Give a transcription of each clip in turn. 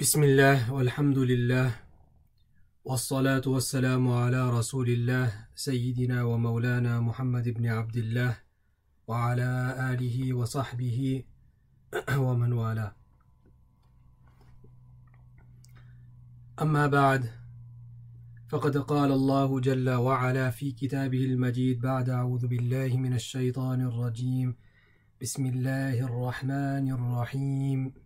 بسم الله والحمد لله والصلاة والسلام على رسول الله سيدنا ومولانا محمد بن عبد الله وعلى آله وصحبه ومن والاه. أما بعد فقد قال الله جل وعلا في كتابه المجيد بعد أعوذ بالله من الشيطان الرجيم. بسم الله الرحمن الرحيم.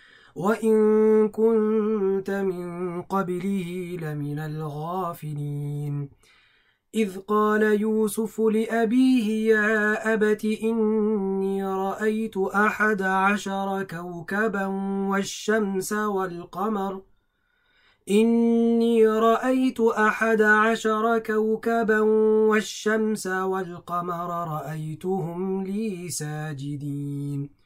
وإن كنت من قبله لمن الغافلين إذ قال يوسف لأبيه يا أبت إني رأيت أحد عشر كوكبا والشمس والقمر إني رأيت أحد عشر كوكبا والشمس والقمر رأيتهم لي ساجدين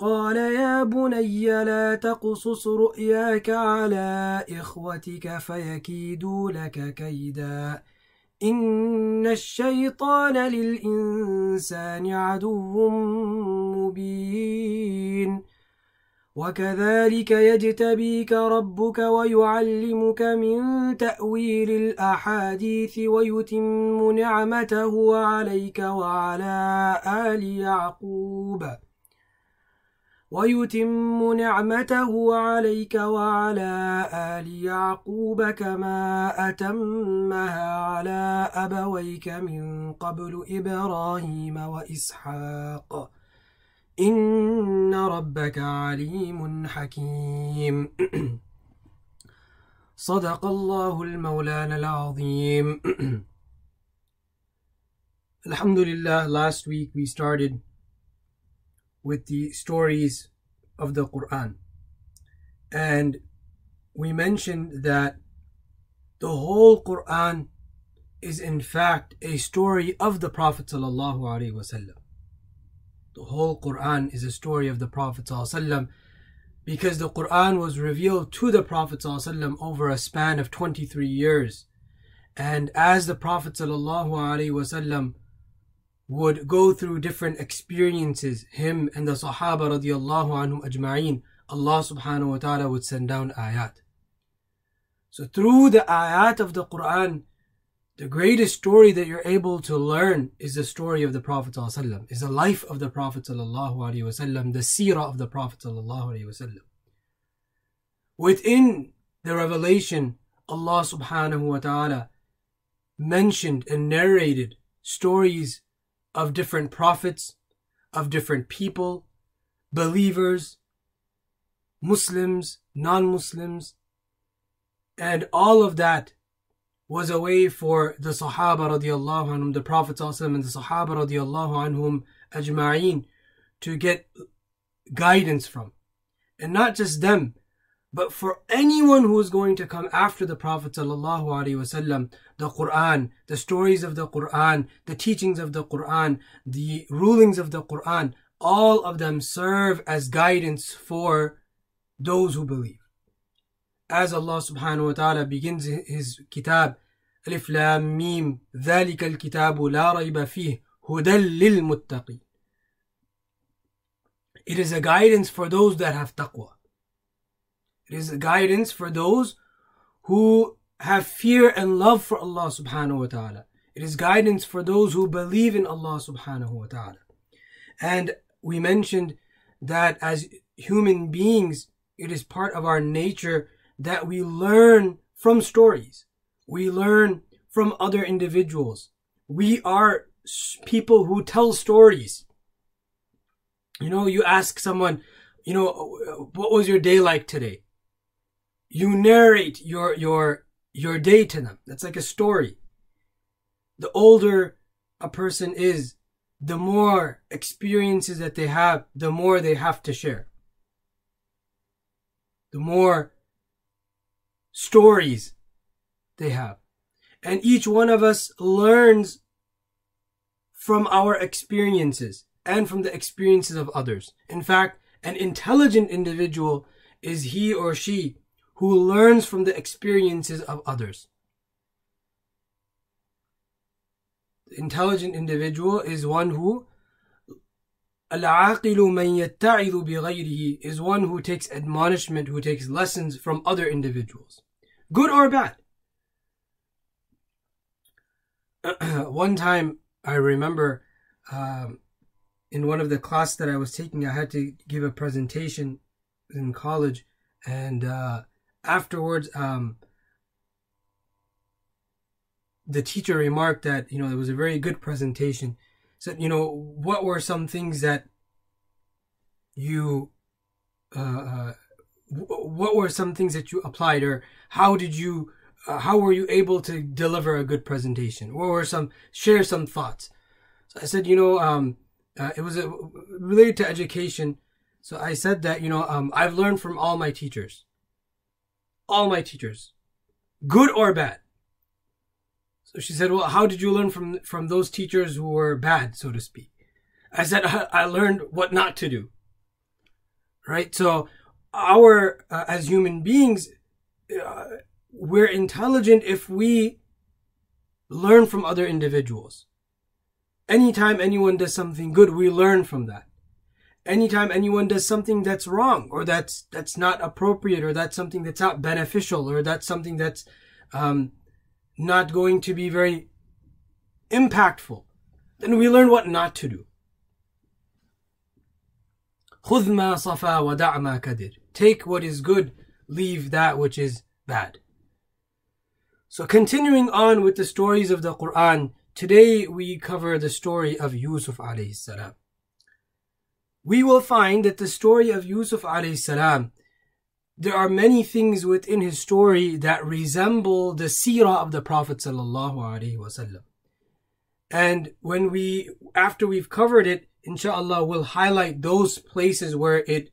قال يا بني لا تقصص رؤياك على إخوتك فيكيدوا لك كيدا. إن الشيطان للإنسان عدو مبين. وكذلك يجتبيك ربك ويعلمك من تأويل الأحاديث ويتم نعمته عليك وعلى آل يعقوب. ويتم نعمته عليك وعلى آل يعقوب كما أتمها على أبويك من قبل إبراهيم وإسحاق. إن ربك عليم حكيم. صدق الله المولان العظيم. Alhamdulillah, last week we started with the stories of the Quran. And we mentioned that the whole Quran is in fact a story of the Prophet sallallahu alaihi wasallam. The whole Quran is a story of the Prophet ﷺ because the Quran was revealed to the Prophet ﷺ over a span of 23 years. And as the Prophet ﷺ would go through different experiences, him and the Sahaba radiallahu anhum ajma'een, Allah subhanahu wa ta'ala would send down ayat. So through the ayat of the Quran, the greatest story that you're able to learn is the story of the Prophet ﷺ, is the life of the Prophet ﷺ, the seerah of the Prophet ﷺ. Within the revelation, Allah subhanahu wa ta'ala mentioned and narrated stories of different prophets, of different people, believers, Muslims, non-Muslims, and all of that was a way for the Sahaba radiallahu anhum, the Prophet and the Sahaba radiallahu anhum ajma'een to get guidance from. And not just them, but for anyone who is going to come after the Prophet sallallahu alaihi wasallam, the Quran, the stories of the Quran, the teachings of the Quran, the rulings of the Quran, all of them serve as guidance for those who believe as Allah subhanahu wa ta'ala begins his kitab Alif Lam Mim ذلك الكتاب لا ريب فيه هدى للمتقين It is a guidance for those that have taqwa. It is a guidance for those who have fear and love for Allah subhanahu wa ta'ala. It is guidance for those who believe in Allah subhanahu wa ta'ala. And we mentioned that as human beings, it is part of our nature that we learn from stories. We learn from other individuals. We are people who tell stories. You know, you ask someone, you know, what was your day like today? You narrate your, your, your day to them. That's like a story. The older a person is, the more experiences that they have, the more they have to share. The more stories they have. And each one of us learns from our experiences and from the experiences of others. In fact, an intelligent individual is he or she who learns from the experiences of others. The intelligent individual is one who العاقل من يتعظ بغيره is one who takes admonishment, who takes lessons from other individuals. Good or bad. One time I remember um, in one of the class that I was taking, I had to give a presentation in college, and uh, afterwards, um, the teacher remarked that you know it was a very good presentation. Said, you know, what were some things that you, uh, uh what were some things that you applied, or how did you, uh, how were you able to deliver a good presentation? What were some share some thoughts? So I said, you know, um, uh, it was a, related to education. So I said that, you know, um, I've learned from all my teachers. All my teachers. Good or bad. So she said, well, how did you learn from, from those teachers who were bad, so to speak? I said, I learned what not to do. Right? So our, uh, as human beings, uh, we're intelligent if we learn from other individuals. Anytime anyone does something good, we learn from that. Anytime anyone does something that's wrong or that's that's not appropriate or that's something that's not beneficial or that's something that's um, not going to be very impactful, then we learn what not to do. Khudma Safawa Daama Kadir, take what is good, leave that which is bad. So continuing on with the stories of the Quran, Today we cover the story of Yusuf alayhi salam. We will find that the story of Yusuf salam, there are many things within his story that resemble the seerah of the Prophet wasallam. And when we, after we've covered it, inshallah, we'll highlight those places where it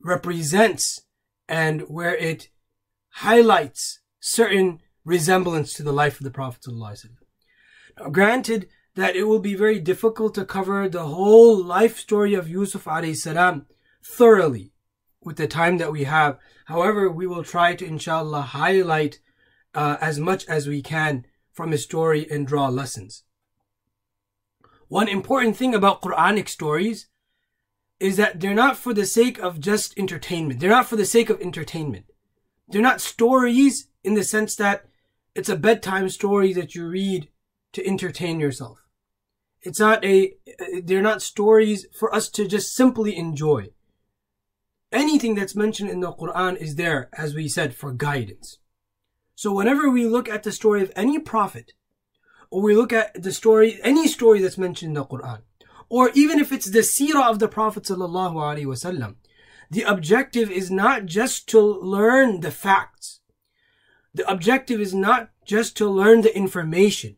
represents and where it highlights certain resemblance to the life of the Prophet. Now, granted that it will be very difficult to cover the whole life story of Yusuf salam thoroughly with the time that we have. However, we will try to inshallah highlight uh, as much as we can from his story and draw lessons. One important thing about Quranic stories is that they're not for the sake of just entertainment. They're not for the sake of entertainment. They're not stories in the sense that it's a bedtime story that you read to entertain yourself. It's not a, they're not stories for us to just simply enjoy. Anything that's mentioned in the Quran is there, as we said, for guidance. So whenever we look at the story of any prophet, or we look at the story, any story that's mentioned in the Quran, or even if it's the seerah of the Prophet wasallam, the objective is not just to learn the facts, the objective is not just to learn the information,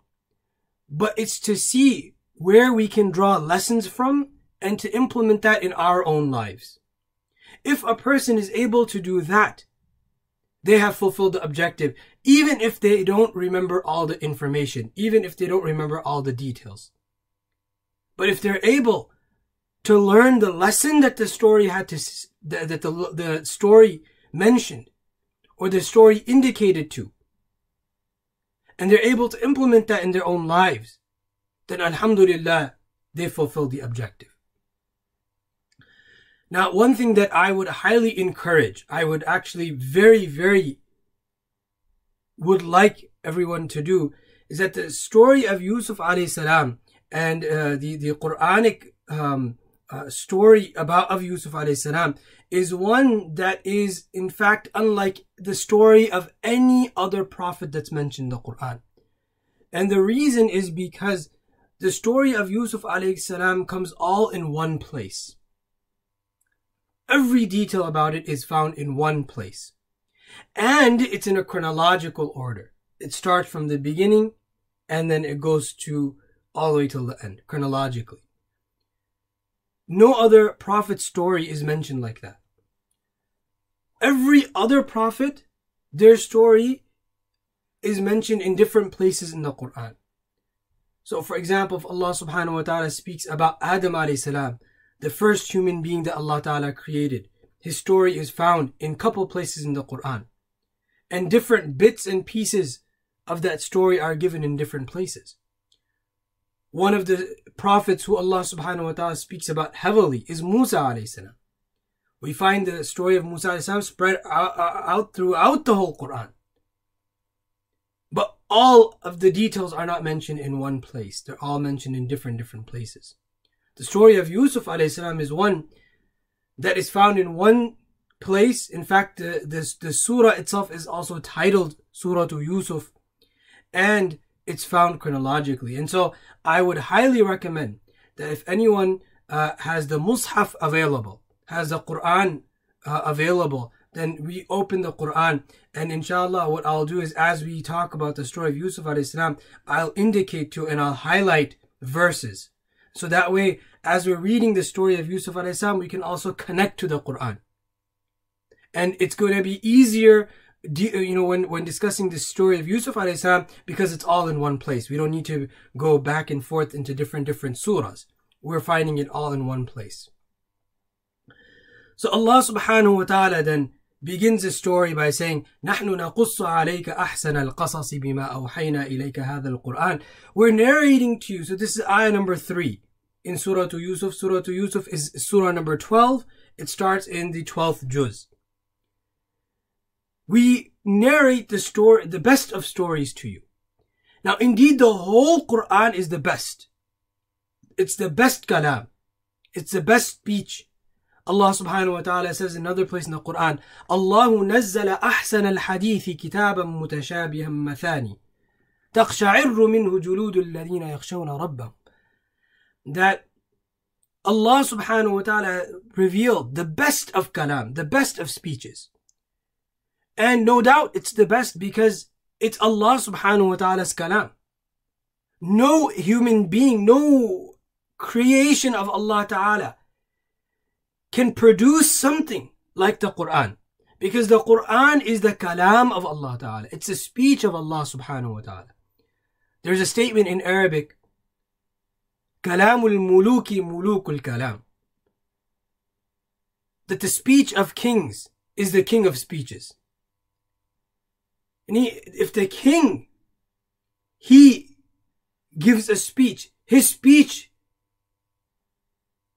but it's to see where we can draw lessons from and to implement that in our own lives. If a person is able to do that, they have fulfilled the objective, even if they don't remember all the information, even if they don't remember all the details. But if they're able to learn the lesson that the story had to, that the, the story mentioned, or the story indicated to, and they're able to implement that in their own lives, then Alhamdulillah, they fulfill the objective. Now, one thing that I would highly encourage, I would actually very, very would like everyone to do, is that the story of Yusuf alayhi salam and uh, the, the Quranic um, uh, story about of Yusuf alayhi salam is one that is in fact unlike the story of any other prophet that's mentioned in the Quran. And the reason is because the story of Yusuf salam comes all in one place. Every detail about it is found in one place. And it's in a chronological order. It starts from the beginning and then it goes to all the way till the end, chronologically. No other prophet story is mentioned like that. Every other prophet, their story is mentioned in different places in the Quran. So for example, if Allah subhanahu wa ta'ala speaks about Adam alayhi salam, the first human being that Allah ta'ala created, his story is found in couple places in the Quran. And different bits and pieces of that story are given in different places. One of the prophets who Allah subhanahu wa ta'ala speaks about heavily is Musa alayhi salam. We find the story of Musa alayhi salam spread out, out throughout the whole Quran. All of the details are not mentioned in one place. They're all mentioned in different, different places. The story of Yusuf salam is one that is found in one place. In fact, the, the, the surah itself is also titled Surah to Yusuf and it's found chronologically. And so I would highly recommend that if anyone uh, has the Mus'haf available, has the Quran uh, available, then we open the Quran and inshallah what I'll do is as we talk about the story of Yusuf salam, I'll indicate to and I'll highlight verses. So that way, as we're reading the story of Yusuf salam, we can also connect to the Quran. And it's going to be easier uh, you know, when, when discussing the story of Yusuf salam, because it's all in one place. We don't need to go back and forth into different, different surahs. We're finding it all in one place. So Allah subhanahu wa ta'ala then begins the story by saying, نحن نقص عليك أحسن القصص بما أوحينا إليك هذا القرآن. We're narrating to you. So this is ayah number three in Surah to Yusuf. Surah to Yusuf is Surah number 12. It starts in the 12th juz. We narrate the story, the best of stories to you. Now, indeed, the whole Quran is the best. It's the best kalam. It's the best speech. Allah subhanahu wa ta'ala says in another place in the Quran, Allah نزل أحسن الحديث كتابا متشابها مثاني تقشعر منه جلود الذين يخشون ربهم. That Allah subhanahu wa ta'ala revealed the best of kalam, the best of speeches. And no doubt it's the best because it's Allah subhanahu wa ta'ala's kalam. No human being, no creation of Allah ta'ala can produce something like the Quran. Because the Quran is the kalam of Allah ta'ala. It's the speech of Allah subhanahu wa ta'ala. There's a statement in Arabic, kalamul muluki mulukul kalam. That the speech of kings is the king of speeches. And he, if the king, he gives a speech, his speech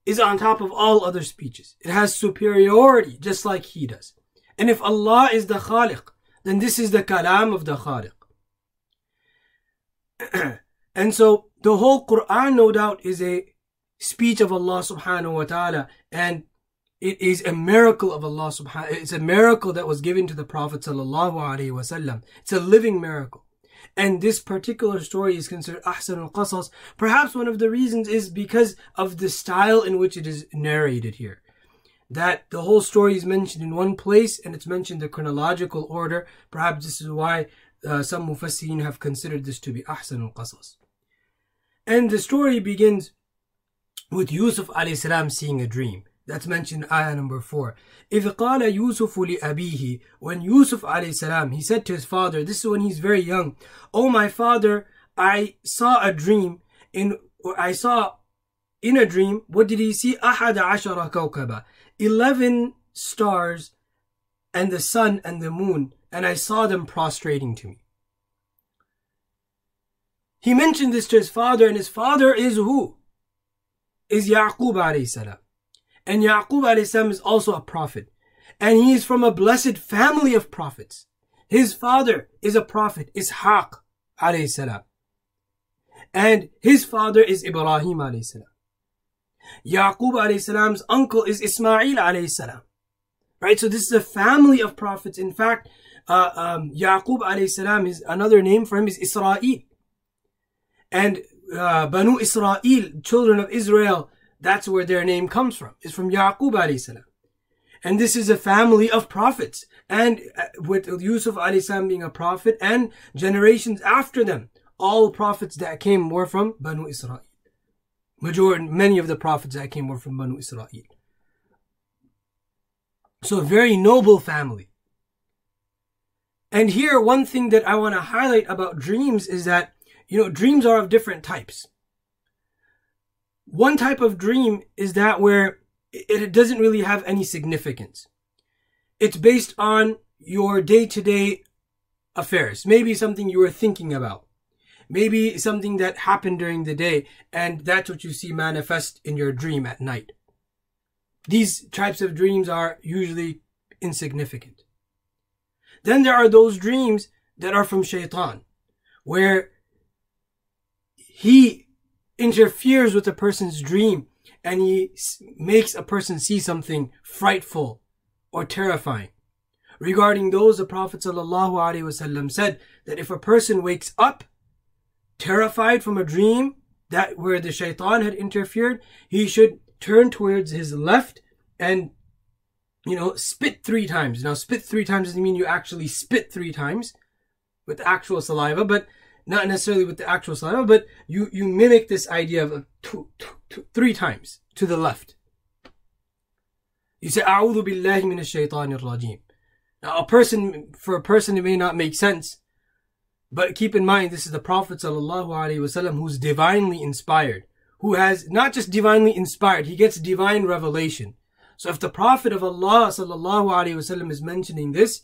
is on top of all other speeches. It has superiority, just like he does. And if Allah is the Khaliq, then this is the kalam of the Khaliq. and so the whole Quran, no doubt, is a speech of Allah subhanahu wa ta'ala. And it is a miracle of Allah subhanahu It's a miracle that was given to the Prophet sallallahu alaihi wasallam. It's a living miracle. And this particular story is considered Ahsan al-Qasas. Perhaps one of the reasons is because of the style in which it is narrated here. That the whole story is mentioned in one place and it's mentioned in the chronological order. Perhaps this is why uh, some mufassirin have considered this to be Ahsan al-Qasas. And the story begins with Yusuf alayhi salam seeing a dream. That's mentioned in ayah number 4. إِذْ قَالَ يُوسُفُ لِأَبِيهِ When Yusuf alayhi salam, he said to his father, this is when he's very young, Oh my father, I saw a dream, in, I saw in a dream, what did he see? أَحَدَ عَشَرَ كَوْكَبًا Eleven stars and the sun and the moon, and I saw them prostrating to me. He mentioned this to his father, and his father is who? Is Yaqub alayhi salam. And Yaqub alayhi is also a prophet. And he is from a blessed family of prophets. His father is a prophet, Ishaq salam. And his father is Ibrahim alayhi salam. Yaqub alayhi salam's uncle is Ismail alayhi salam. Right? So this is a family of prophets. In fact, uh, um, Yaqub alayhi salam is another name for him is Israel. And uh, Banu Israel, children of Israel, that's where their name comes from. It's from Yaqub salam. And this is a family of prophets. And uh, with Yusuf alayhi salam being a prophet and generations after them, all prophets that came were from Banu Israel. Majority, many of the prophets that came were from Banu Israel. So a very noble family. And here, one thing that I want to highlight about dreams is that, you know, dreams are of different types. One type of dream is that where it doesn't really have any significance. It's based on your day to day affairs. Maybe something you were thinking about. Maybe something that happened during the day and that's what you see manifest in your dream at night. These types of dreams are usually insignificant. Then there are those dreams that are from shaitan, where he interferes with a person's dream and he makes a person see something frightful or terrifying. Regarding those, the Prophet ﷺ said that if a person wakes up terrified from a dream that where the shaitan had interfered, he should turn towards his left and you know spit three times. Now spit three times doesn't mean you actually spit three times with actual saliva, but not necessarily with the actual saliva, but you you mimic this idea of uh, two, two, two, three times to the left. You say "A'udhu billahi minash shaitanir rajim." Now, a person for a person it may not make sense, but keep in mind, this is the Prophet sallallahu alaihi wasallam who's divinely inspired, who has not just divinely inspired, he gets divine revelation. So if the Prophet of Allah sallallahu alaihi wasallam is mentioning this,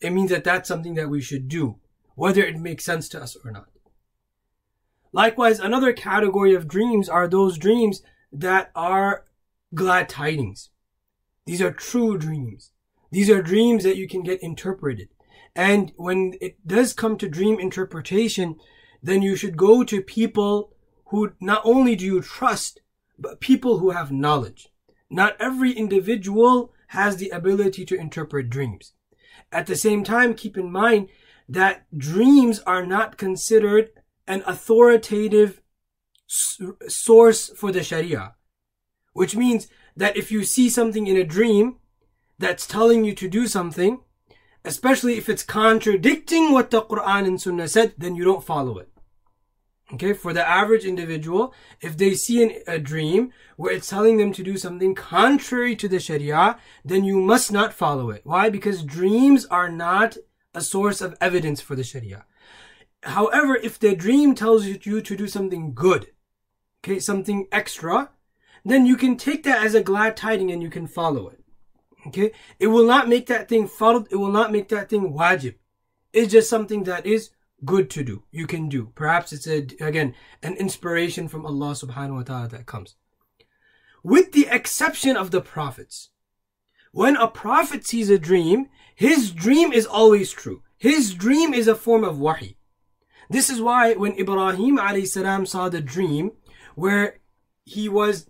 it means that that's something that we should do, whether it makes sense to us or not. Likewise, another category of dreams are those dreams that are glad tidings. These are true dreams. These are dreams that you can get interpreted. And when it does come to dream interpretation, then you should go to people who not only do you trust, but people who have knowledge. Not every individual has the ability to interpret dreams. At the same time, keep in mind that dreams are not considered an authoritative source for the Sharia. Which means that if you see something in a dream that's telling you to do something, especially if it's contradicting what the Quran and Sunnah said, then you don't follow it. Okay, for the average individual, if they see an, a dream where it's telling them to do something contrary to the Sharia, then you must not follow it. Why? Because dreams are not a source of evidence for the Sharia. However, if the dream tells you to do something good, okay, something extra, then you can take that as a glad tiding and you can follow it. Okay? It will not make that thing fard, it will not make that thing wajib. It's just something that is good to do. You can do. Perhaps it's a, again, an inspiration from Allah subhanahu wa ta'ala that comes. With the exception of the prophets. When a prophet sees a dream, his dream is always true. His dream is a form of wahi. This is why when Ibrahim alayhi salam saw the dream where he was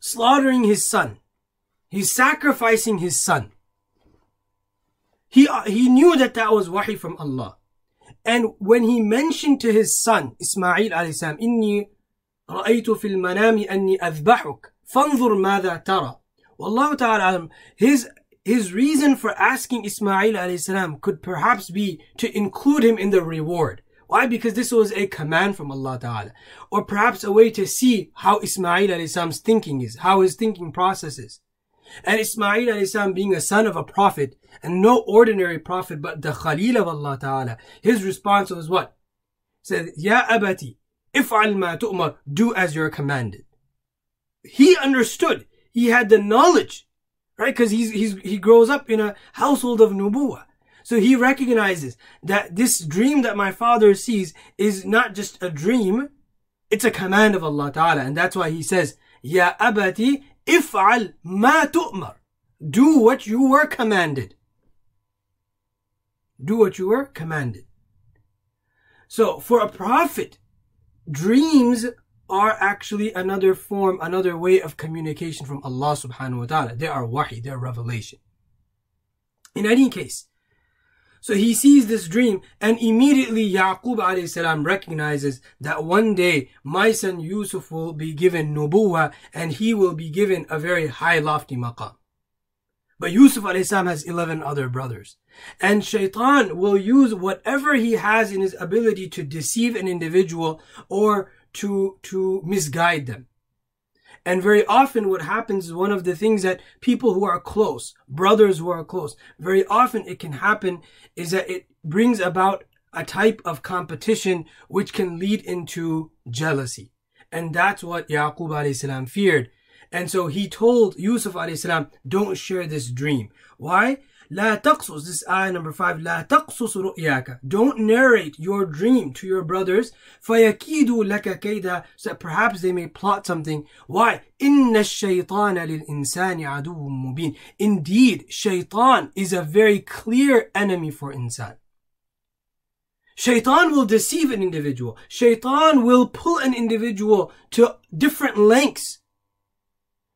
slaughtering his son, He's sacrificing his son. He, uh, he knew that that was wahi from Allah. And when he mentioned to his son, Ismail alayhi salam, إني رأيت في المنام أني أذبحك فانظر ماذا ترى. Wallahu ta'ala his, his reason for asking Ismail alayhi could perhaps be to include him in the reward. Why? Because this was a command from Allah Ta'ala. Or perhaps a way to see how Ismail alayhi salam's thinking is, how his thinking process is. And Ismail alayhi being a son of a prophet, and no ordinary prophet, but the Khalil of Allah Ta'ala, his response was what? He said, Ya abati, if'al ma tu'mar, do as you're commanded. He understood. He had the knowledge, right? Because he's, he's, he grows up in a household of nubuwa. So he recognizes that this dream that my father sees is not just a dream, it's a command of Allah Ta'ala. And that's why he says, Ya abati If'al ma tu'mar. Do what you were commanded. Do what you were commanded. So for a prophet, dreams are actually another form, another way of communication from Allah subhanahu wa ta'ala. They are wahi, they are revelation. In any case, so he sees this dream and immediately Yaqub alayhi salam recognizes that one day my son Yusuf will be given nubuwa and he will be given a very high lofty maqam. But Yusuf salam has 11 other brothers. And shaitan will use whatever he has in his ability to deceive an individual or to, to misguide them. And very often what happens is one of the things that people who are close, brothers who are close, very often it can happen is that it brings about a type of competition which can lead into jealousy. And that's what Yaqub feared. And so he told Yusuf alayhi don't share this dream. Why? لا تقصص this ayah number five, لا تقصص ru'yaka. Don't narrate your dream to your brothers. Fayakidu لك kaida, so perhaps they may plot something. Why? إن الشيطان للإنسان عدو مبين mubin. Indeed, shaitan is a very clear enemy for insan. Shaitan will deceive an individual. Shaitan will pull an individual to different lengths.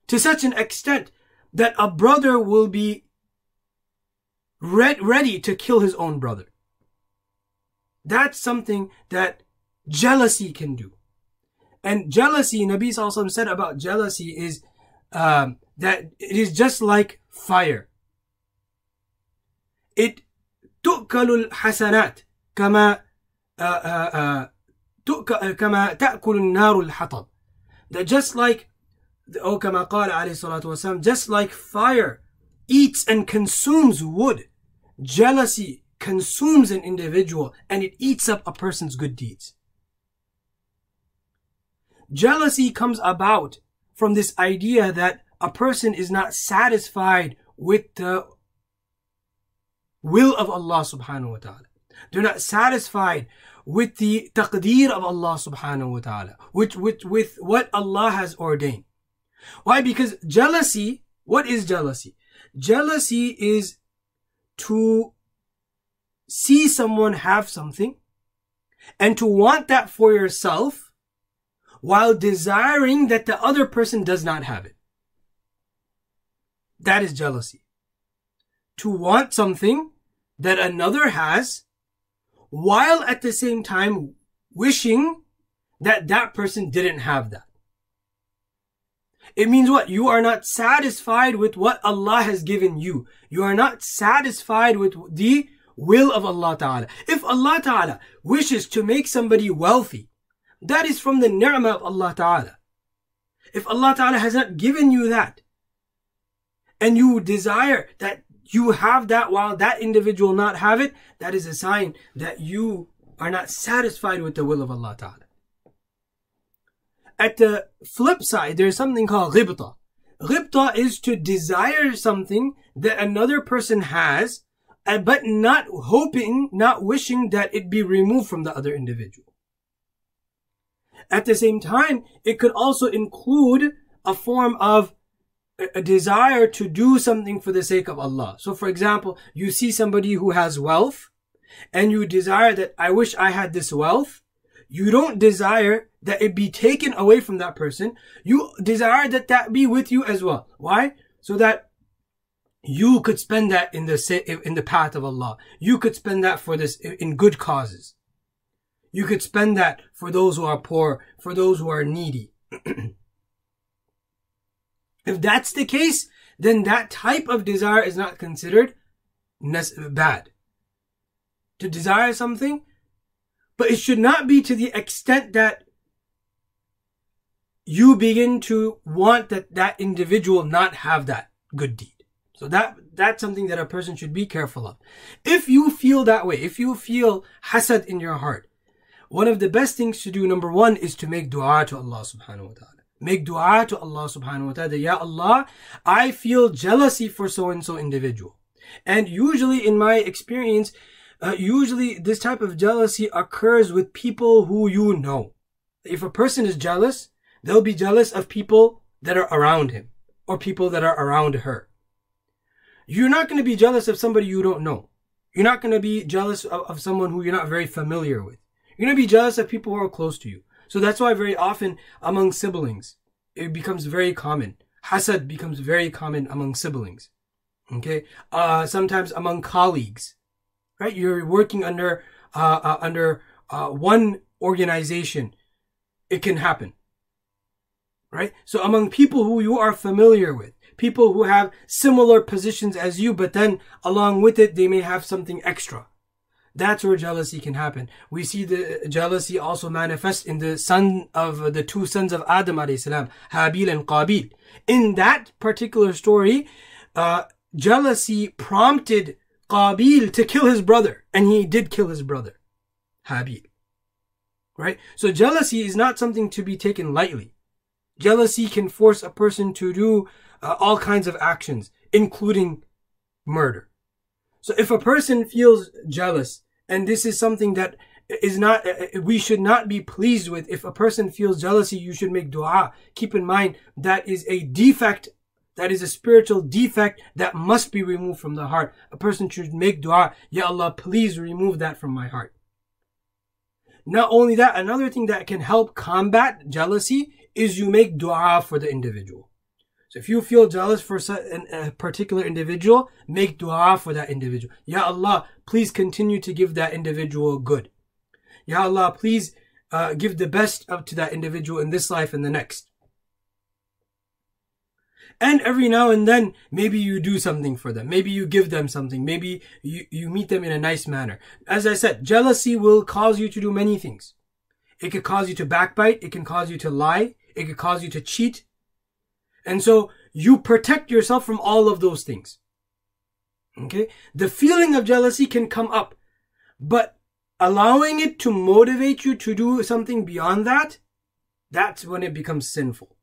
To such an extent that a brother will be ready to kill his own brother. That's something that jealousy can do. And jealousy, Nabi Sallallahu said about jealousy is um, that it is just like fire. It تؤكل الحسنات كما كما تأكل النار الحطب. That just like أو كما قال عليه الصلاة والسلام just like fire eats and consumes wood. Jealousy consumes an individual and it eats up a person's good deeds. Jealousy comes about from this idea that a person is not satisfied with the will of Allah subhanahu wa ta'ala. They're not satisfied with the taqdeer of Allah subhanahu wa ta'ala, which, with, with what Allah has ordained. Why? Because jealousy, what is jealousy? Jealousy is to see someone have something and to want that for yourself while desiring that the other person does not have it. That is jealousy. To want something that another has while at the same time wishing that that person didn't have that. It means what? You are not satisfied with what Allah has given you. You are not satisfied with the will of Allah Ta'ala. If Allah Ta'ala wishes to make somebody wealthy, that is from the ni'mah of Allah Ta'ala. If Allah Ta'ala has not given you that, and you desire that you have that while that individual not have it, that is a sign that you are not satisfied with the will of Allah Ta'ala. At the flip side, there's something called ghibta. Ghibta is to desire something that another person has, uh, but not hoping, not wishing that it be removed from the other individual. At the same time, it could also include a form of a desire to do something for the sake of Allah. So for example, you see somebody who has wealth and you desire that I wish I had this wealth. You don't desire that it be taken away from that person. You desire that that be with you as well. Why? So that you could spend that in the in the path of Allah. You could spend that for this in good causes. You could spend that for those who are poor, for those who are needy. if that's the case, then that type of desire is not considered bad. To desire something, but it should not be to the extent that you begin to want that that individual not have that good deed. So that, that's something that a person should be careful of. If you feel that way, if you feel hasad in your heart, one of the best things to do, number one, is to make dua to Allah subhanahu wa ta'ala. Make dua to Allah subhanahu wa ta'ala. Ya Allah, I feel jealousy for so and so individual. And usually in my experience, uh, usually this type of jealousy occurs with people who you know. If a person is jealous, They'll be jealous of people that are around him or people that are around her. You're not going to be jealous of somebody you don't know. You're not going to be jealous of, of someone who you're not very familiar with. You're going to be jealous of people who are close to you. So that's why very often among siblings, it becomes very common. Hasad becomes very common among siblings. Okay. Uh, sometimes among colleagues, right? You're working under, uh, uh under, uh, one organization. It can happen. Right? So among people who you are familiar with, people who have similar positions as you, but then along with it, they may have something extra. That's where jealousy can happen. We see the jealousy also manifest in the son of the two sons of Adam salam, Habil and Qabil. In that particular story, uh, jealousy prompted Qabil to kill his brother, and he did kill his brother, Habil. Right? So jealousy is not something to be taken lightly. Jealousy can force a person to do uh, all kinds of actions, including murder. So if a person feels jealous and this is something that is not, we should not be pleased with. If a person feels jealousy, you should make dua. Keep in mind that is a defect. That is a spiritual defect that must be removed from the heart. A person should make dua. Ya Allah, please remove that from my heart. Not only that, another thing that can help combat jealousy is you make dua for the individual. So if you feel jealous for a particular individual, make dua for that individual. Ya Allah, please continue to give that individual good. Ya Allah, please uh, give the best up to that individual in this life and the next. And every now and then, maybe you do something for them. Maybe you give them something. Maybe you, you meet them in a nice manner. As I said, jealousy will cause you to do many things. It could cause you to backbite. It can cause you to lie. It could cause you to cheat. And so you protect yourself from all of those things. Okay? The feeling of jealousy can come up, but allowing it to motivate you to do something beyond that, that's when it becomes sinful.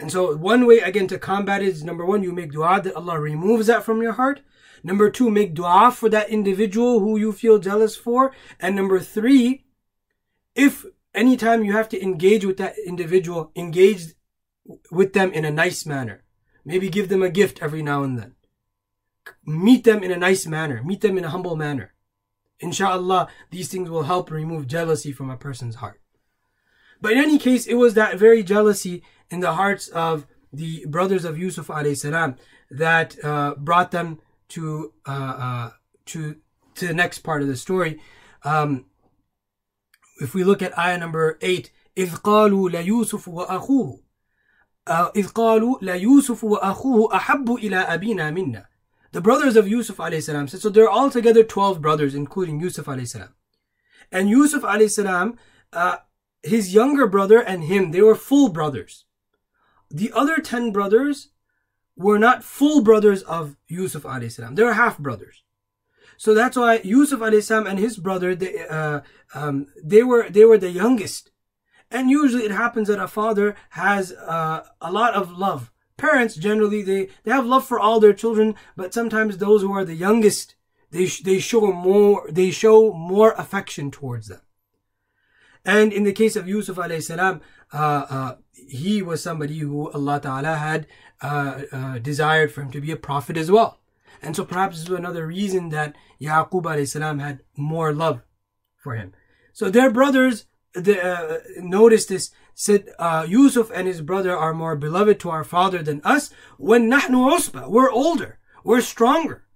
And so one way again to combat it is number one, you make dua that Allah removes that from your heart. Number two, make dua for that individual who you feel jealous for. And number three, if anytime you have to engage with that individual, engage with them in a nice manner. Maybe give them a gift every now and then. Meet them in a nice manner. Meet them in a humble manner. Inshallah, these things will help remove jealousy from a person's heart. But in any case, it was that very jealousy in the hearts of the brothers of Yusuf salam that uh, brought them to uh, uh, to to the next part of the story. Um, if we look at ayah number eight, إذ قالوا ليوسف وأخوه إذ قالوا ليوسف وأخوه أحب إلى أبينا منا The brothers of Yusuf alayhi salam said, so there are altogether 12 brothers, including Yusuf alayhi salam. And Yusuf alayhi salam, uh, his younger brother and him, they were full brothers. The other 10 brothers were not full brothers of Yusuf alayhi salam. They were half brothers. So that's why Yusuf alayhi salam and his brother, they, uh, um, they were, they were the youngest. And usually it happens that a father has uh, a lot of love. Parents generally they, they have love for all their children, but sometimes those who are the youngest they they show more they show more affection towards them. And in the case of Yusuf alayhi salam, uh, uh, he was somebody who Allah Ta'ala had uh, uh, desired for him to be a prophet as well. And so perhaps this was another reason that Yaqub alayhi salam had more love for him. So their brothers the, uh, notice this said uh, Yusuf and his brother are more beloved to our father than us when nahnu usba we're older we're stronger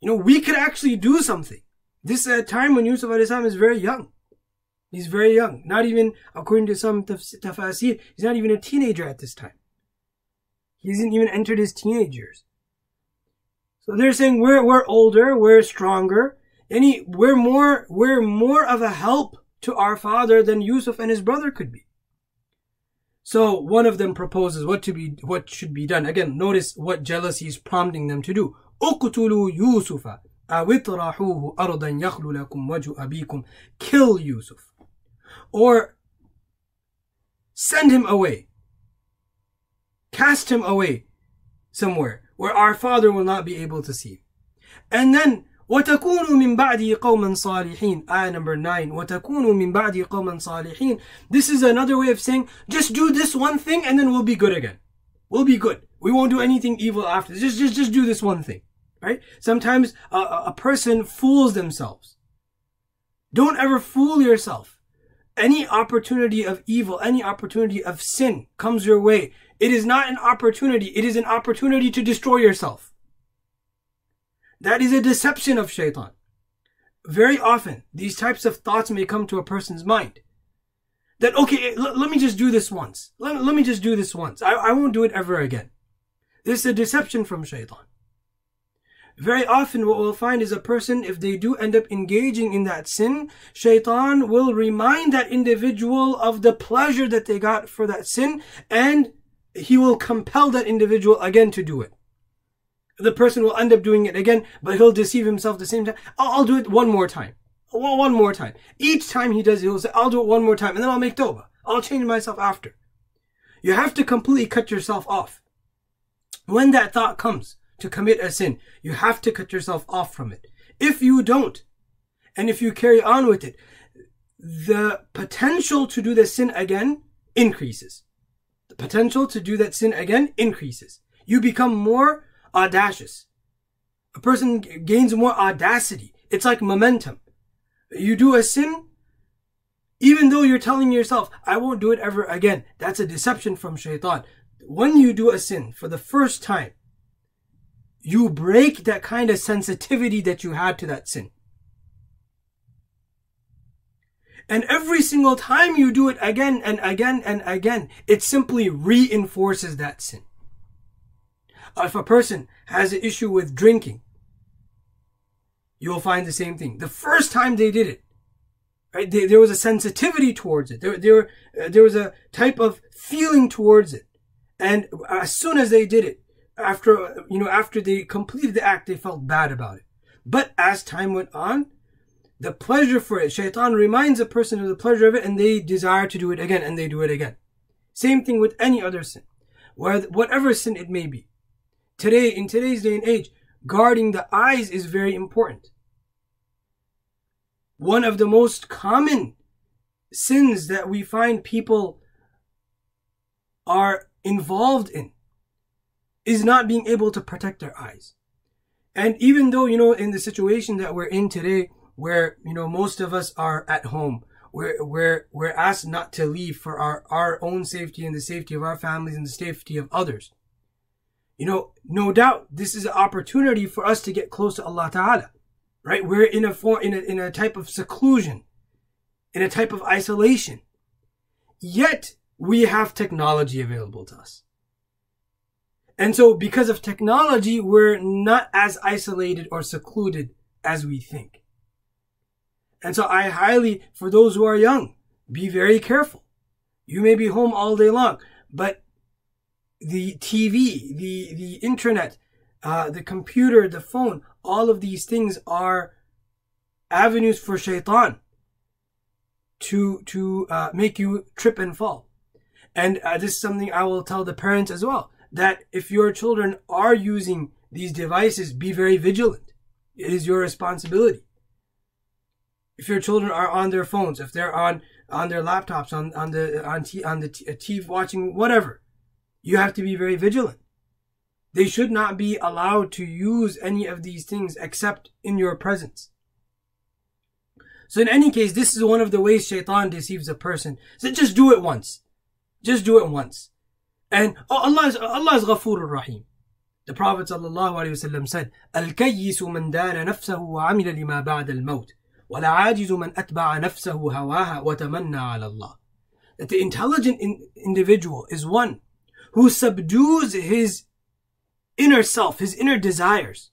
you know we could actually do something this time when Yusuf alayhi salam is very young he's very young not even according to some taf- tafasir he's not even a teenager at this time he hasn't even entered his teenage years so they're saying we're we're older we're stronger any we're more we're more of a help to our father than Yusuf and his brother could be. So one of them proposes what to be what should be done. Again, notice what jealousy is prompting them to do. اقتلوا يوسف أو اطرحوه أرضا يخل لكم وجه أبيكم. Kill Yusuf. Or send him away. Cast him away somewhere where our father will not be able to see. And then وتكونوا من بعدي قوما صالحين ayah number 9 وتكونوا من بعدي قوما صالحين this is another way of saying just do this one thing and then we'll be good again we'll be good we won't do anything evil after just just just do this one thing right sometimes a, a person fools themselves don't ever fool yourself any opportunity of evil, any opportunity of sin comes your way, it is not an opportunity, it is an opportunity to destroy yourself. That is a deception of shaitan. Very often, these types of thoughts may come to a person's mind. That, okay, l- let me just do this once. Let, let me just do this once. I, I won't do it ever again. This is a deception from shaitan. Very often what we'll find is a person, if they do end up engaging in that sin, shaitan will remind that individual of the pleasure that they got for that sin and he will compel that individual again to do it. The person will end up doing it again, but he'll deceive himself the same time. I'll, I'll do it one more time. Well, one more time. Each time he does it, he'll say, I'll do it one more time and then I'll make tawbah. I'll change myself after. You have to completely cut yourself off. When that thought comes, to commit a sin. You have to cut yourself off from it. If you don't, and if you carry on with it, the potential to do the sin again increases. The potential to do that sin again increases. You become more audacious. A person gains more audacity. It's like momentum. You do a sin, even though you're telling yourself, I won't do it ever again. That's a deception from shaitan. When you do a sin for the first time, you break that kind of sensitivity that you had to that sin. And every single time you do it again and again and again, it simply reinforces that sin. If a person has an issue with drinking, you'll find the same thing. The first time they did it, right, they, there was a sensitivity towards it. There, there, uh, there was a type of feeling towards it. And as soon as they did it, after you know after they completed the act they felt bad about it. But as time went on the pleasure for it shaitan reminds a person of the pleasure of it and they desire to do it again and they do it again. Same thing with any other sin whatever sin it may be. Today in today's day and age guarding the eyes is very important. One of the most common sins that we find people are involved in is not being able to protect their eyes. And even though, you know, in the situation that we're in today, where, you know, most of us are at home, we're, we're, we're asked not to leave for our, our own safety and the safety of our families and the safety of others. You know, no doubt this is an opportunity for us to get close to Allah Ta'ala, right? We're in a form, in a, in a type of seclusion, in a type of isolation. Yet we have technology available to us. And so because of technology, we're not as isolated or secluded as we think. And so I highly, for those who are young, be very careful. You may be home all day long, but the TV, the, the internet, uh, the computer, the phone, all of these things are avenues for shaitan to, to, uh, make you trip and fall. And uh, this is something I will tell the parents as well that if your children are using these devices, be very vigilant. It is your responsibility. If your children are on their phones, if they're on on their laptops, on on the on t- on the TV watching whatever, you have to be very vigilant. They should not be allowed to use any of these things except in your presence. So in any case, this is one of the ways shaitan deceives a person. So just do it once. Just do it once. And oh, Allah is, Allah is Ghafoor Rahim. The Prophet ﷺ said, الكيس من دان نفسه وعمل لما بعد الموت والعاجز من أتبع نفسه هواها وتمنى على الله. That the intelligent in, individual is one who subdues his inner self, his inner desires.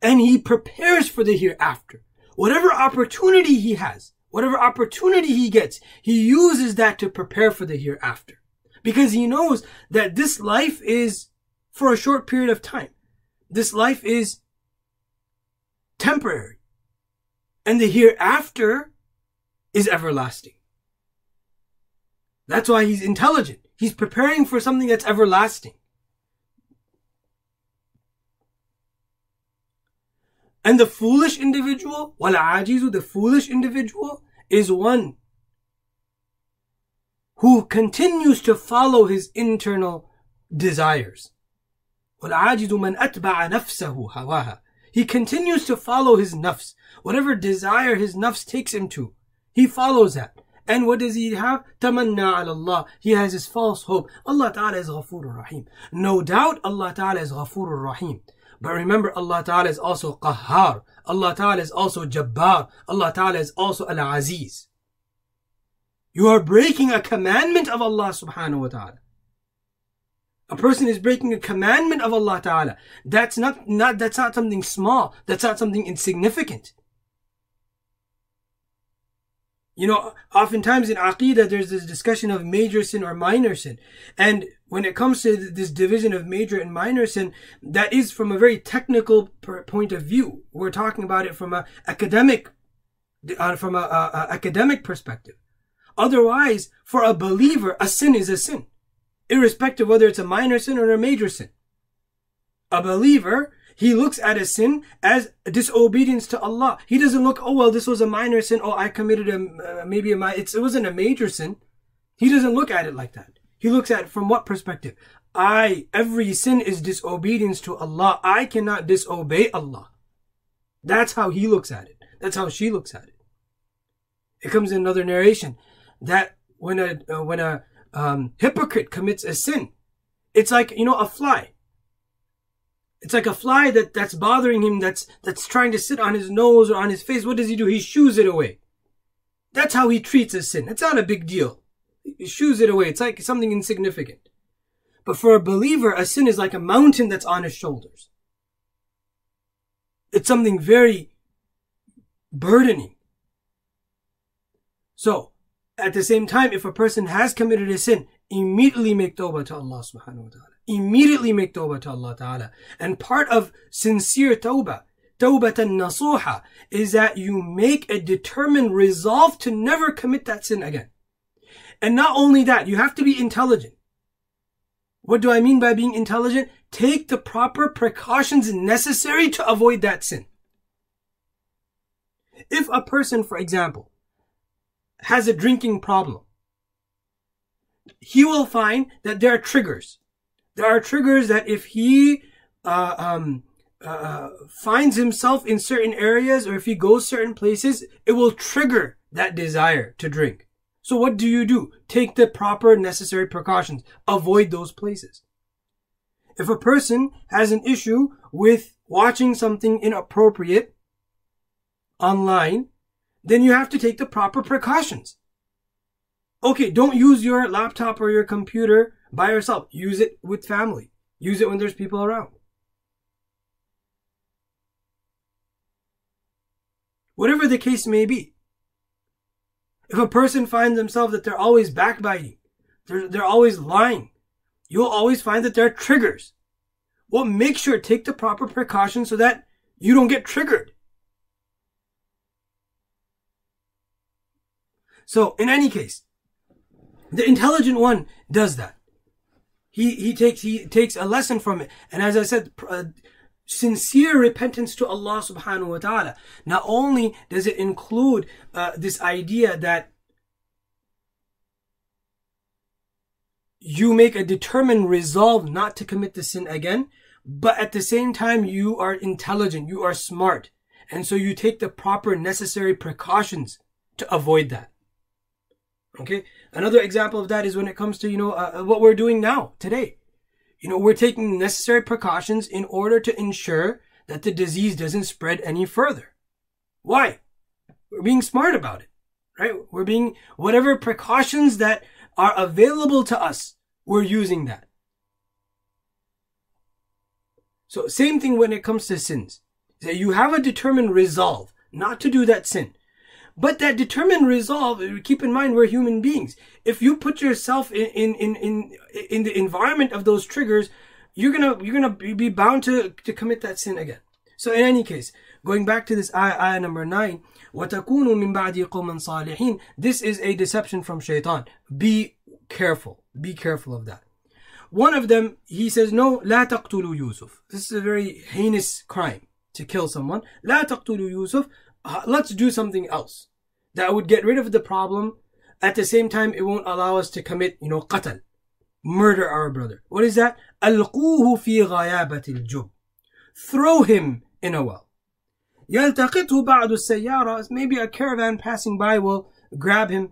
And he prepares for the hereafter. Whatever opportunity he has, Whatever opportunity he gets, he uses that to prepare for the hereafter. Because he knows that this life is for a short period of time. This life is temporary. And the hereafter is everlasting. That's why he's intelligent. He's preparing for something that's everlasting. And the foolish individual, وَالْعَاجِزُ The foolish individual is one who continues to follow his internal desires. وَالْعَاجِزُ مَنْ أَتْبَعَ نَفْسَهُ هَوَاهَا He continues to follow his nafs. Whatever desire his nafs takes him to, he follows that. And what does he have? Tamanna ala Allah. He has his false hope. Allah Ta'ala is Ghafurur Rahim. No doubt Allah Ta'ala is Ghafurur Rahim. But remember, Allah Ta'ala is also Qahhar. Allah Ta'ala is also Jabbar. Allah Ta'ala is also Al-Aziz. You are breaking a commandment of Allah Subhanahu wa Ta'ala. A person is breaking a commandment of Allah Ta'ala. That's not, not, that's not something small. That's not something insignificant. You know, oftentimes in Aqidah, there's this discussion of major sin or minor sin. And when it comes to this division of major and minor sin, that is from a very technical point of view. We're talking about it from a academic, uh, from a, a, a academic perspective. Otherwise, for a believer, a sin is a sin, irrespective whether it's a minor sin or a major sin. A believer he looks at a sin as disobedience to Allah. He doesn't look, oh well, this was a minor sin. Oh, I committed a uh, maybe a it wasn't a major sin. He doesn't look at it like that. He looks at it from what perspective? I every sin is disobedience to Allah. I cannot disobey Allah. That's how he looks at it. That's how she looks at it. It comes in another narration that when a uh, when a um, hypocrite commits a sin, it's like you know a fly. It's like a fly that, that's bothering him, that's, that's trying to sit on his nose or on his face. What does he do? He shoos it away. That's how he treats a sin. It's not a big deal. Shoos it away. It's like something insignificant. But for a believer, a sin is like a mountain that's on his shoulders. It's something very burdening. So, at the same time, if a person has committed a sin, immediately make tawbah to Allah subhanahu wa ta'ala immediately make tawbah to Allah Ta'ala. And part of sincere tawbah, tawbatan nasuha, is that you make a determined resolve to never commit that sin again. And not only that, you have to be intelligent. What do I mean by being intelligent? Take the proper precautions necessary to avoid that sin. If a person, for example, has a drinking problem, he will find that there are triggers there are triggers that if he uh, um, uh, finds himself in certain areas or if he goes certain places, it will trigger that desire to drink. So what do you do? Take the proper necessary precautions. Avoid those places. If a person has an issue with watching something inappropriate online, then you have to take the proper precautions. Okay, don't use your laptop or your computer by yourself. Use it with family. Use it when there's people around. Whatever the case may be. If a person finds themselves that they're always backbiting, they're, they're always lying, you'll always find that there are triggers. Well, make sure take the proper precautions so that you don't get triggered. So, in any case, the intelligent one does that. He, he takes, he takes a lesson from it. And as I said, uh, sincere repentance to Allah subhanahu wa ta'ala. Not only does it include uh, this idea that you make a determined resolve not to commit the sin again, but at the same time, you are intelligent, you are smart. And so you take the proper necessary precautions to avoid that. Okay. Another example of that is when it comes to, you know, uh, uh, what we're doing now, today. You know, we're taking necessary precautions in order to ensure that the disease doesn't spread any further. Why? We're being smart about it, right? We're being, whatever precautions that are available to us, we're using that. So same thing when it comes to sins. That you have a determined resolve not to do that sin. But that determined resolve, keep in mind we're human beings. If you put yourself in, in, in, in, in the environment of those triggers, you're gonna, you're gonna be bound to, to commit that sin again. So in any case, going back to this ayah, ayah number nine, وَتَكُونُوا مِن بَعْدِ قَوْمًا صَالِحِينَ This is a deception from shaitan. Be careful. Be careful of that. One of them, he says, no, لا تقتلوا يوسف. This is a very heinous crime to kill someone. لا تقتلوا يوسف. Uh, let's do something else that would get rid of the problem. At the same time, it won't allow us to commit, you know, qatl, murder our brother. What is that? Alquhu fi ghayabati al Throw him in a well. يلتقطه بعض السيارة maybe a caravan passing by will grab him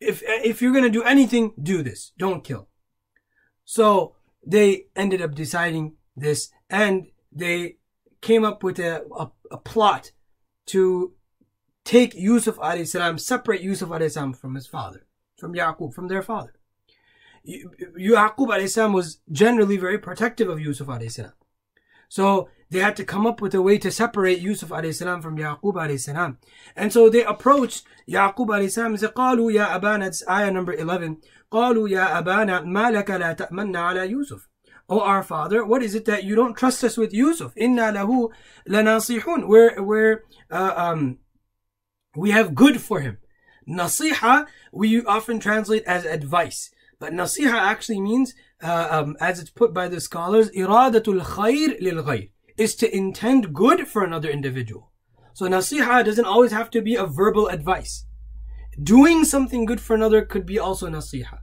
if if you're going to do anything do this don't kill so they ended up deciding this and they came up with a, a, a plot to take Yusuf alayhi salam separate Yusuf alayhi salam from his father from Yaqub from their father Yaqub alayhi salam was generally very protective of Yusuf alayhi salam so they had to come up with a way to separate Yusuf alayhi salam from Yaqub alayhi salam. And so they approached Yaqub alayhi salam and said, قالوا يا أبانا, it's ayah number 11, قالوا يا أبانا ما لك لا تأمنا على يوسف. O our father, what is it that you don't trust us with Yusuf? Inna lahu lanasihun. We're, we're, uh, um, we have good for him. Nasiha, we often translate as advice. But nasiha actually means, uh, um, as it's put by the scholars, iradatul khair lil ghayr is to intend good for another individual. So nasiha doesn't always have to be a verbal advice. Doing something good for another could be also nasiha.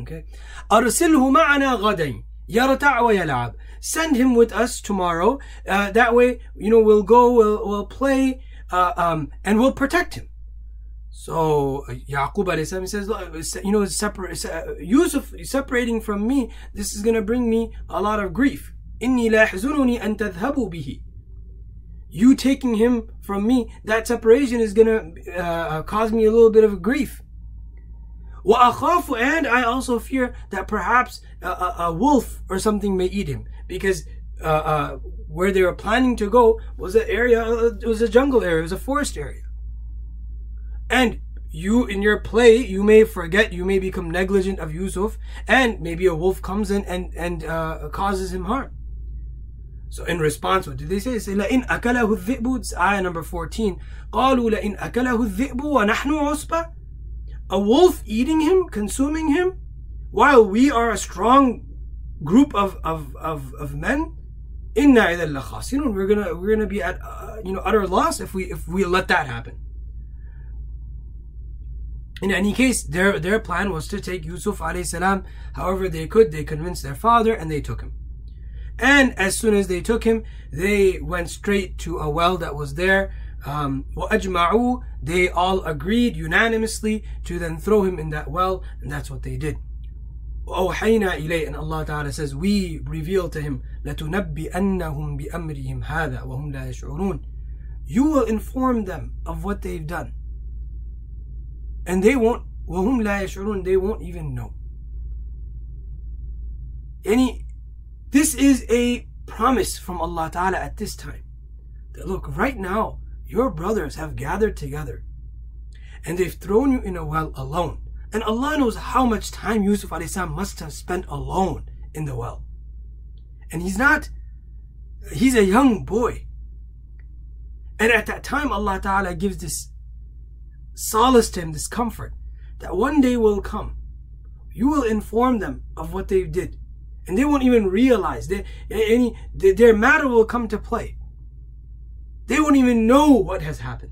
Okay. أرسله معنا غدا يرتع ويلعب. Send him with us tomorrow. Uh, that way, you know, we'll go, we'll, we'll play, uh, um, and we'll protect him. So Yaqub alayhi says, you know, separate, Yusuf separating from me, this is going to bring me a lot of grief. إني لا يحزنني أن تذهبوا به you taking him from me, that separation is gonna uh, cause me a little bit of grief. وأخاف and I also fear that perhaps a, a, a wolf or something may eat him because uh, uh, where they were planning to go was an area, uh, it was a jungle area, it was a forest area. And you, in your play, you may forget, you may become negligent of Yusuf, and maybe a wolf comes in and, and uh, causes him harm. So in response, what did they say? They say, لَإِنْ أَكَلَهُ الذِّئْبُ It's ayah number 14. قَالُوا لَإِنْ أَكَلَهُ الذِّئْبُ وَنَحْنُ عُصْبَةٌ A wolf eating him, consuming him, while we are a strong group of, of, of, of men? inna idha khasirun. We're gonna we're gonna be at uh, you know utter loss if we if we let that happen. In any case, their their plan was to take Yusuf alayhi salam however they could. They convinced their father and they took him. And as soon as they took him, they went straight to a well that was there. Um, they all agreed unanimously to then throw him in that well, and that's what they did. وأوحينا إليه and Allah Ta'ala says we reveal to him لتنبئنهم بأمرهم هذا وهم لا يشعرون you will inform them of what they've done and they won't وهم لا يشعرون they won't even know any this is a promise from Allah Ta'ala at this time. That look, right now, your brothers have gathered together and they've thrown you in a well alone. And Allah knows how much time Yusuf must have spent alone in the well. And he's not, he's a young boy. And at that time, Allah Ta'ala gives this solace to him, this comfort, that one day will come. You will inform them of what they did and they won't even realize they, any their matter will come to play. They won't even know what has happened.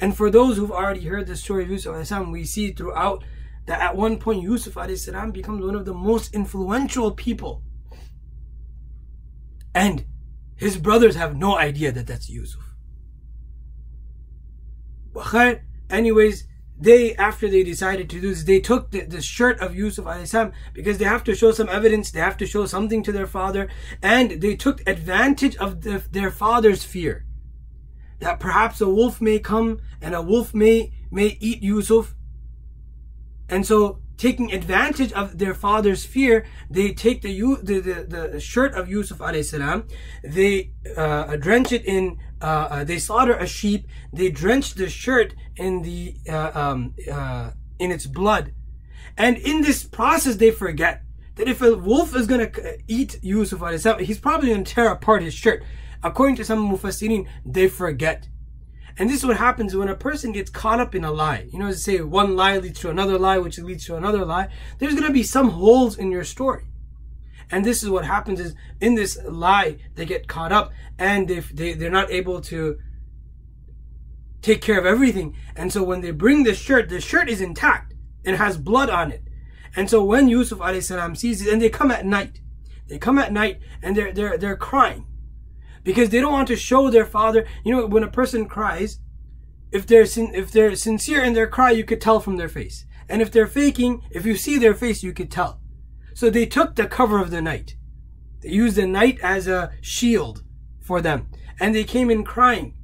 And for those who've already heard the story of Yusuf we see throughout that at one point Yusuf salam becomes one of the most influential people. And his brothers have no idea that that's Yusuf. Anyways, they, after they decided to do this, they took the, the shirt of Yusuf salam because they have to show some evidence, they have to show something to their father, and they took advantage of the, their father's fear. That perhaps a wolf may come and a wolf may, may eat Yusuf. And so, taking advantage of their father's fear, they take the, the, the, the shirt of Yusuf salam, they uh, drench it in uh, uh, they slaughter a sheep, they drench the shirt in the uh, um, uh, in its blood, and in this process they forget that if a wolf is going to eat Yusuf salam, he's probably going to tear apart his shirt. According to some mufassirin, they forget. And this is what happens when a person gets caught up in a lie. You know, say one lie leads to another lie, which leads to another lie. There's going to be some holes in your story. And this is what happens is in this lie, they get caught up and if they, they're not able to take care of everything. And so when they bring the shirt, the shirt is intact and has blood on it. And so when Yusuf salam sees it, and they come at night, they come at night and they're, they're, they're crying because they don't want to show their father. You know, when a person cries, if they're sin- if they're sincere in their cry, you could tell from their face. And if they're faking, if you see their face, you could tell. So they took the cover of the night. They used the night as a shield for them. And they came in crying.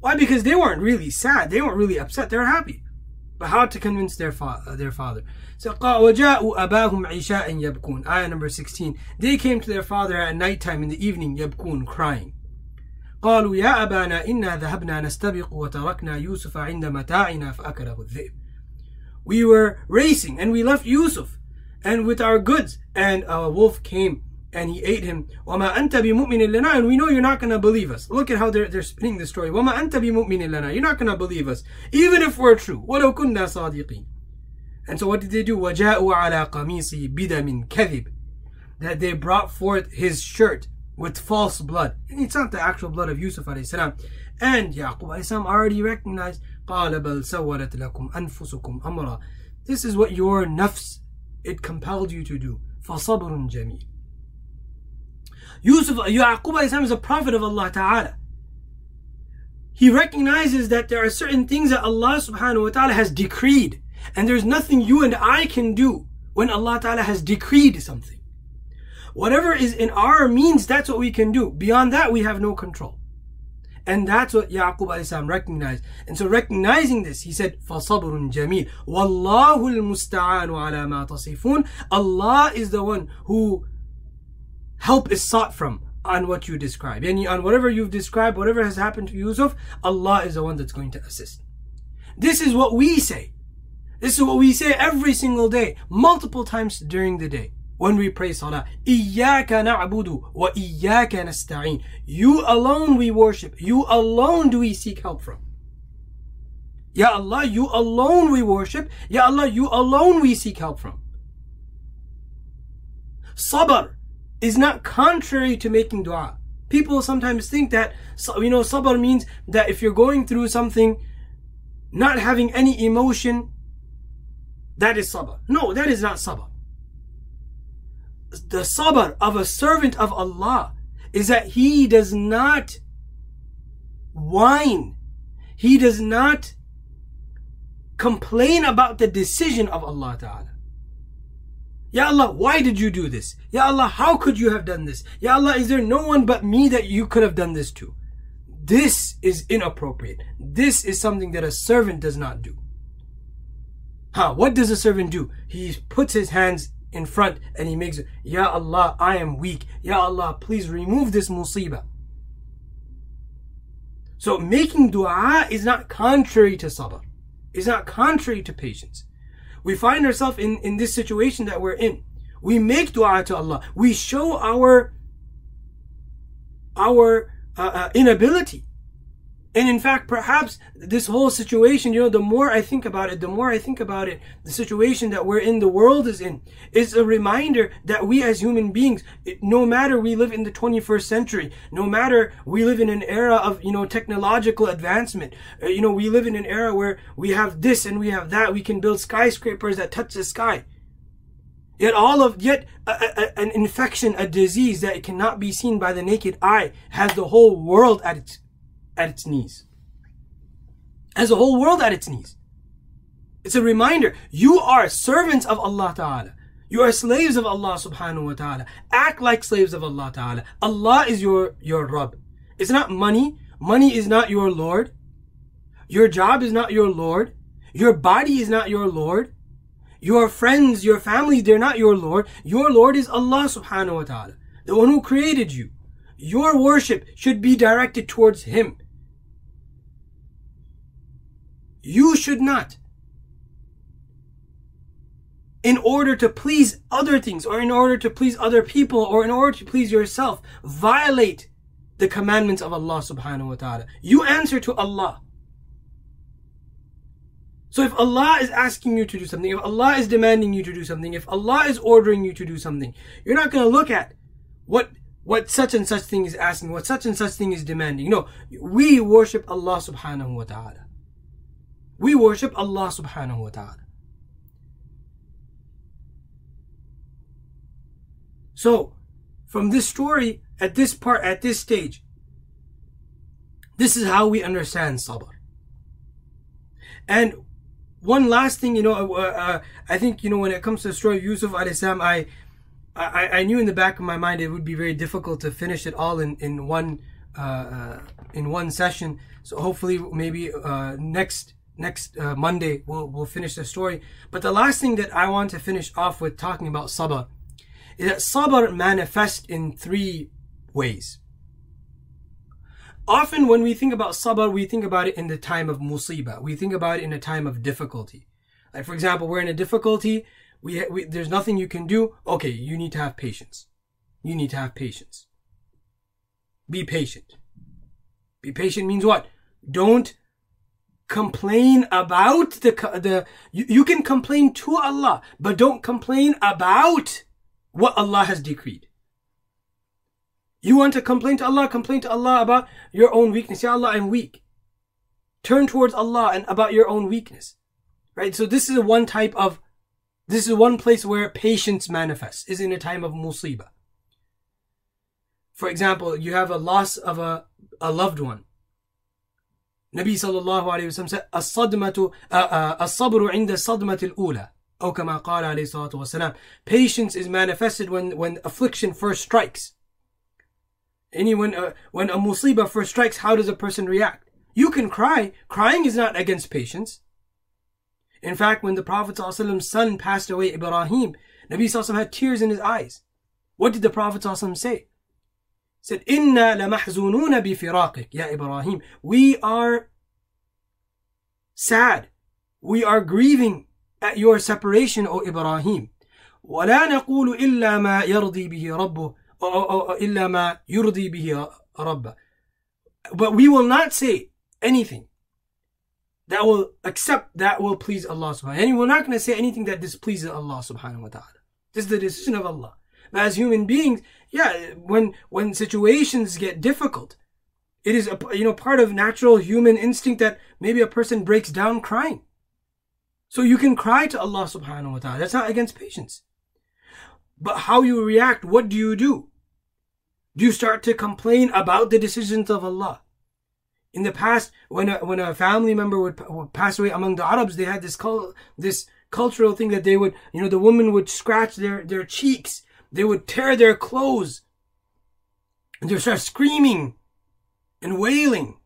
Why? Because they weren't really sad. They weren't really upset. They were happy. But how to convince their, fa- uh, their father? So, وَجَاءُوا أَبَاهُمْ عِشَاءً يَبْكُونَ Ayah number 16. They came to their father at night time in the evening, يَبْكُون, crying. قالوا يا أبانا إنا ذهبنا نستبق وتركنا يوسف عند متاعنا فأكله الذئب. We were racing and we left Yusuf and with our goods and a wolf came and he ate him. وَمَا أَنْتَ بِمُؤْمِنٍ لَنَا And we know you're not going to believe us. Look at how they're, they're spinning the story. وَمَا أَنْتَ بِمُؤْمِنٍ لَنَا You're not going to believe us. Even if we're true. وَلَوْ كُنَّا صَادِقِينَ And so what did they do? وَجَاءُوا عَلَى قَمِيصِهِ بِدَمٍ كَذِبٍ That they brought forth his shirt with false blood. And it's not the actual blood of Yusuf alayhi salam. And Yaqub alayhi salam already recognized قَالَ بَلْ سَوَّلَتْ لَكُمْ أَنفُسُكُمْ أَمْرًا This is what your nafs, it compelled you to do. فَصَبْرٌ جَمِيلٌ Yusuf, Yaqub is a prophet of Allah Ta'ala. He recognizes that there are certain things that Allah subhanahu wa ta'ala has decreed. And there's nothing you and I can do when Allah Ta'ala has decreed something. Whatever is in our means, that's what we can do. Beyond that, we have no control. And that's what Yaqub salam recognized. And so recognizing this, he said, فَصَبْرٌ جَمِيلٌ وَاللَّهُ الْمُسْتَعَانُ عَلَى مَا تَصِفُونَ Allah is the one who help is sought from on what you describe. Yani on whatever you've described, whatever has happened to Yusuf, Allah is the one that's going to assist. This is what we say. This is what we say every single day, multiple times during the day. When we pray salah, wa نَعْبُدُ وَإِيَّاكَ nastain. You alone we worship. You alone do we seek help from. Ya Allah, you alone we worship. Ya Allah, you alone we seek help from. Sabr is not contrary to making dua. People sometimes think that, you know, sabr means that if you're going through something, not having any emotion, that is sabr. No, that is not sabr. The sabr of a servant of Allah is that he does not whine. He does not complain about the decision of Allah Ta'ala. Ya Allah, why did you do this? Ya Allah, how could you have done this? Ya Allah, is there no one but me that you could have done this to? This is inappropriate. This is something that a servant does not do. Huh, what does a servant do? He puts his hands in front and he makes Ya Allah, I am weak. Ya Allah, please remove this musibah. So making dua is not contrary to sabr. It's not contrary to patience we find ourselves in, in this situation that we're in. We make dua to Allah. We show our, our uh, uh, inability. And in fact, perhaps this whole situation, you know, the more I think about it, the more I think about it, the situation that we're in, the world is in, is a reminder that we as human beings, no matter we live in the 21st century, no matter we live in an era of, you know, technological advancement, uh, you know, we live in an era where we have this and we have that, we can build skyscrapers that touch the sky. Yet all of, yet a, a, an infection, a disease that cannot be seen by the naked eye has the whole world at its at its knees. As a whole world at its knees. It's a reminder. You are servants of Allah Ta'ala. You are slaves of Allah subhanahu wa ta'ala. Act like slaves of Allah ta'ala. Allah is your, your Rabb. It's not money. Money is not your Lord. Your job is not your Lord. Your body is not your Lord. Your friends, your family, they're not your Lord. Your Lord is Allah subhanahu wa ta'ala. The one who created you. Your worship should be directed towards Him. You should not. In order to please other things, or in order to please other people, or in order to please yourself, violate the commandments of Allah subhanahu wa ta'ala. You answer to Allah. So if Allah is asking you to do something, if Allah is demanding you to do something, if Allah is ordering you to do something, you're not going to look at what what such and such thing is asking, what such and such thing is demanding. No, we worship Allah subhanahu wa ta'ala. We worship Allah subhanahu wa ta'ala. So, from this story at this part, at this stage, this is how we understand sabr. And one last thing, you know, uh, uh, I think, you know, when it comes to the story of Yusuf salam, I, I, I knew in the back of my mind it would be very difficult to finish it all in, in one, uh, uh in one session. So hopefully maybe, uh, next, next uh, Monday we'll, we'll finish the story. But the last thing that I want to finish off with talking about sabr is that sabr manifests in three ways. Often when we think about sabr, we think about it in the time of musibah. We think about it in a time of difficulty. Like for example, we're in a difficulty, we, we, there's nothing you can do. Okay, you need to have patience. You need to have patience. Be patient. Be patient means what? Don't complain about the the you, you can complain to Allah, but don't complain about what Allah has decreed. You want to complain to Allah, complain to Allah about your own weakness. Ya Allah, I'm weak. Turn towards Allah and about your own weakness. Right? So this is one type of, this is one place where patience manifests, is in a time of musibah. For example, you have a loss of a, a loved one. Nabi sallallahu alayhi wa sallam said, الصدمة الصبر عند الصدمة الأولى أو كما قال عليه الصلاة والسلام Patience is manifested when, when affliction first strikes. Anyone, uh, when a musibah first strikes, how does a person react? You can cry. Crying is not against patience. In fact, when the Prophet's son passed away, Ibrahim, Nabi Sallallahu had tears in his eyes. What did the Prophet say? Said, lamahzununa bi firaqik, ya Ibrahim. We are sad. We are grieving at your separation, O Ibrahim. ولا نقول إلا ما يرضي به ربه إلا ما يرضي به ربه but we will not say anything that will accept that will please Allah subhanahu and we're not going to say anything that displeases Allah subhanahu wa ta'ala this is the decision of Allah as human beings yeah when when situations get difficult it is a, you know part of natural human instinct that maybe a person breaks down crying. So you can cry to Allah subhanahu wa ta'ala. That's not against patience. But how you react what do you do? Do you start to complain about the decisions of Allah? In the past, when a, when a family member would, would pass away among the Arabs, they had this cul- this cultural thing that they would, you know, the woman would scratch their, their cheeks, they would tear their clothes, and they would start screaming and wailing.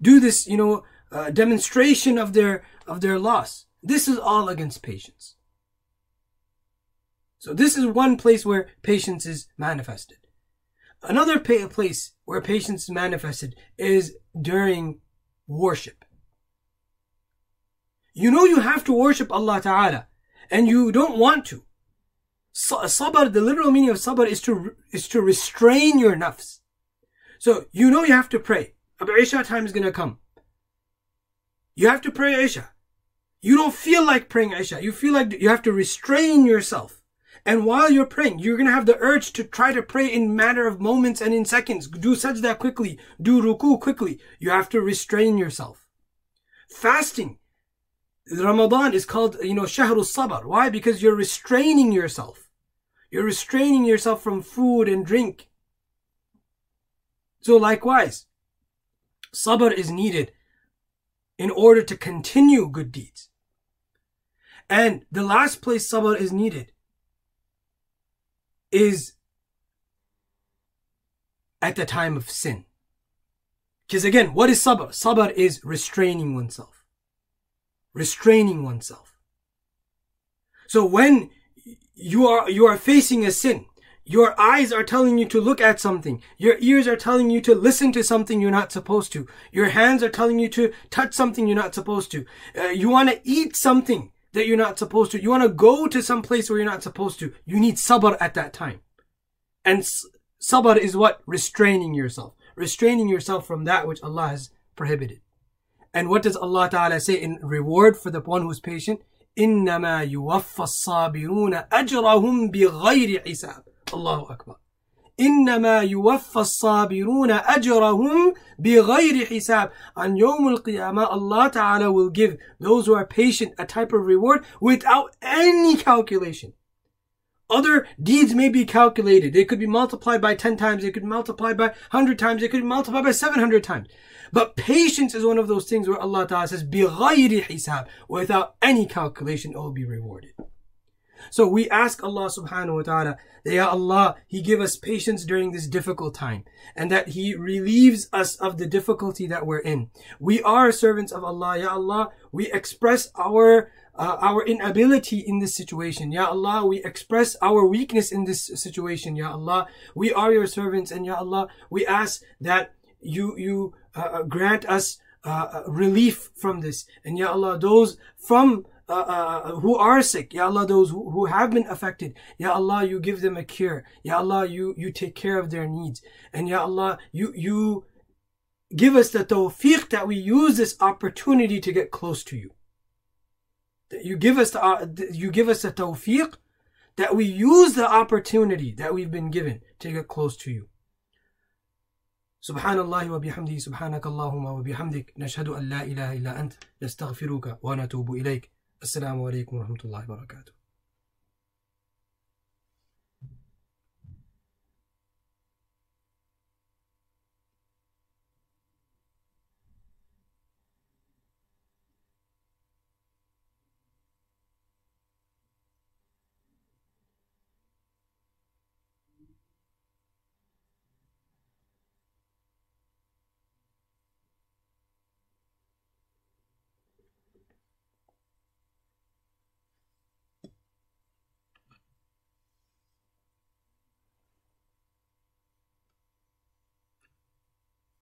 Do this, you know, uh, demonstration of their of their loss. This is all against patience. So this is one place where patience is manifested. Another place where patience is manifested is during worship. You know you have to worship Allah Ta'ala and you don't want to. Sabr, the literal meaning of sabr is to, is to restrain your nafs. So you know you have to pray. Abu Isha time is gonna come. You have to pray Isha. You don't feel like praying Isha. You feel like you have to restrain yourself. And while you're praying, you're going to have the urge to try to pray in matter of moments and in seconds. Do sajda quickly. Do ruku quickly. You have to restrain yourself. Fasting. Ramadan is called, you know, shahrul sabr. Why? Because you're restraining yourself. You're restraining yourself from food and drink. So likewise, sabr is needed in order to continue good deeds. And the last place sabr is needed is at the time of sin. Because again, what is sabr? Sabr is restraining oneself. Restraining oneself. So when you are, you are facing a sin, your eyes are telling you to look at something. Your ears are telling you to listen to something you're not supposed to. Your hands are telling you to touch something you're not supposed to. Uh, you want to eat something that you're not supposed to. You want to go to some place where you're not supposed to. You need sabr at that time. And sabr is what? Restraining yourself. Restraining yourself from that which Allah has prohibited. And what does Allah Ta'ala say in reward for the one who's patient? إنما يوفى الصابرون أجرهم بغير حساب. الله أكبر. إنما يوفى الصابرون أجرهم بغير حساب. On يوم القيامة Allah Ta'ala will give those who are patient a type of reward without any calculation. Other deeds may be calculated. They could be multiplied by 10 times. They could be multiplied by 100 times. They could be multiplied by 700 times. But patience is one of those things where Allah Ta'ala says, بِغَيْرِ حِسَاب Without any calculation, it will be rewarded. So we ask Allah subhanahu wa ta'ala that Ya Allah, He give us patience during this difficult time and that He relieves us of the difficulty that we're in. We are servants of Allah. Ya Allah, we express our uh, our inability in this situation. Ya Allah, we express our weakness in this situation. Ya Allah, we are your servants and Ya Allah, we ask that you, you uh, uh grant us uh, uh, relief from this. And Ya Allah, those from uh, who are sick. Ya Allah, those who, who have been affected. Ya Allah, you give them a cure. Ya Allah, you, you take care of their needs. And Ya Allah, you, you give us the tawfiq that we use this opportunity to get close to you That you give us the, uh, you give us the tawfiq that we use the opportunity that we've been given to get close to you. سبحان الله وبحمده سبحانك اللهم وبحمدك نشهد أن لا إله إلا أنت نستغفرك ونتوب إليك السلام عليكم ورحمة الله وبركاته